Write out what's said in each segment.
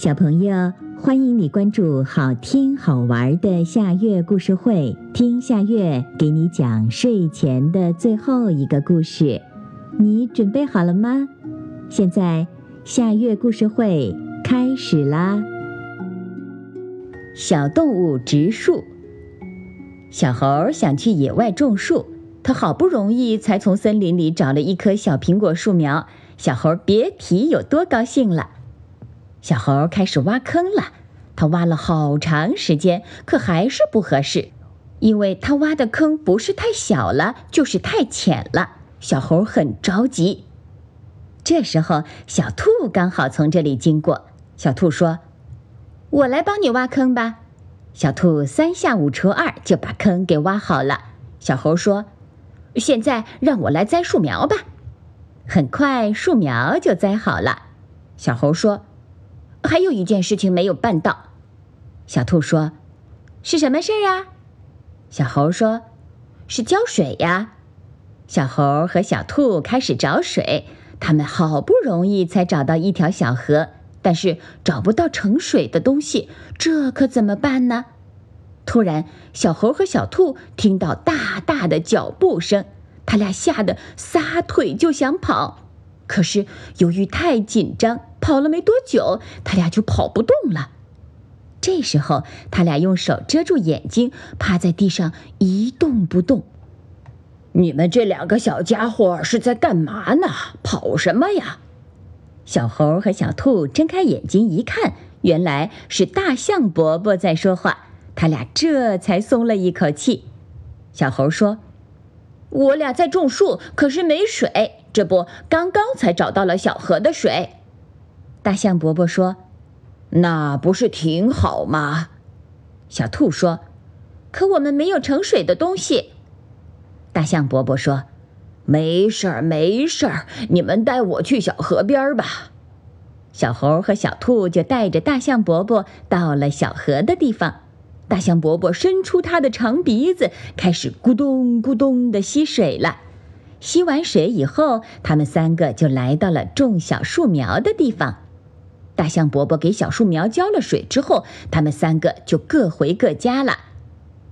小朋友，欢迎你关注好听好玩的夏月故事会，听夏月给你讲睡前的最后一个故事。你准备好了吗？现在夏月故事会开始啦！小动物植树。小猴想去野外种树，他好不容易才从森林里找了一棵小苹果树苗。小猴别提有多高兴了。小猴开始挖坑了，他挖了好长时间，可还是不合适，因为他挖的坑不是太小了，就是太浅了。小猴很着急。这时候，小兔刚好从这里经过。小兔说：“我来帮你挖坑吧。”小兔三下五除二就把坑给挖好了。小猴说：“现在让我来栽树苗吧。”很快，树苗就栽好了。小猴说。还有一件事情没有办到，小兔说：“是什么事儿啊？”小猴说：“是浇水呀。”小猴和小兔开始找水，他们好不容易才找到一条小河，但是找不到盛水的东西，这可怎么办呢？突然，小猴和小兔听到大大的脚步声，他俩吓得撒腿就想跑，可是由于太紧张。跑了没多久，他俩就跑不动了。这时候，他俩用手遮住眼睛，趴在地上一动不动。你们这两个小家伙是在干嘛呢？跑什么呀？小猴和小兔睁开眼睛一看，原来是大象伯伯在说话。他俩这才松了一口气。小猴说：“我俩在种树，可是没水。这不，刚刚才找到了小河的水。”大象伯伯说：“那不是挺好吗？”小兔说：“可我们没有盛水的东西。”大象伯伯说：“没事儿，没事儿，你们带我去小河边吧。”小猴和小兔就带着大象伯伯到了小河的地方。大象伯伯伸出他的长鼻子，开始咕咚咕咚地吸水了。吸完水以后，他们三个就来到了种小树苗的地方。大象伯伯给小树苗浇了水之后，他们三个就各回各家了。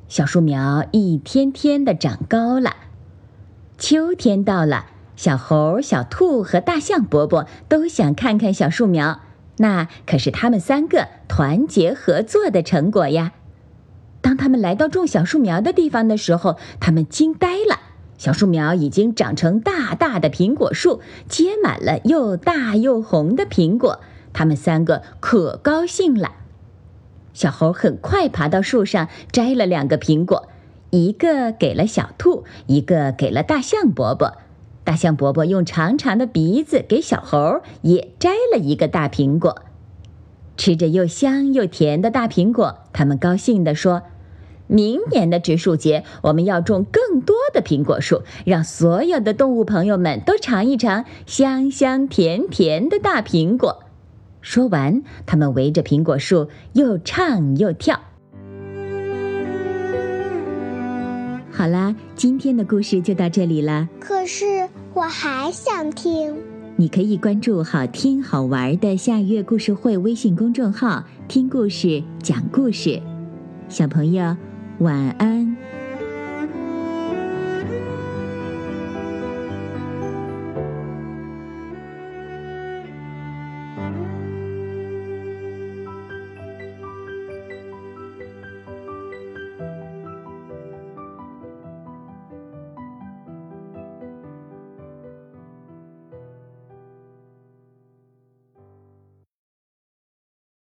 小树苗一天天的长高了。秋天到了，小猴、小兔和大象伯伯都想看看小树苗，那可是他们三个团结合作的成果呀。当他们来到种小树苗的地方的时候，他们惊呆了。小树苗已经长成大大的苹果树，结满了又大又红的苹果。他们三个可高兴了。小猴很快爬到树上，摘了两个苹果，一个给了小兔，一个给了大象伯伯。大象伯伯用长长的鼻子给小猴也摘了一个大苹果。吃着又香又甜的大苹果，他们高兴地说：“明年的植树节，我们要种更多的苹果树，让所有的动物朋友们都尝一尝香香甜甜的大苹果。”说完，他们围着苹果树又唱又跳。好啦，今天的故事就到这里了。可是我还想听。你可以关注“好听好玩的夏月故事会”微信公众号，听故事、讲故事。小朋友，晚安。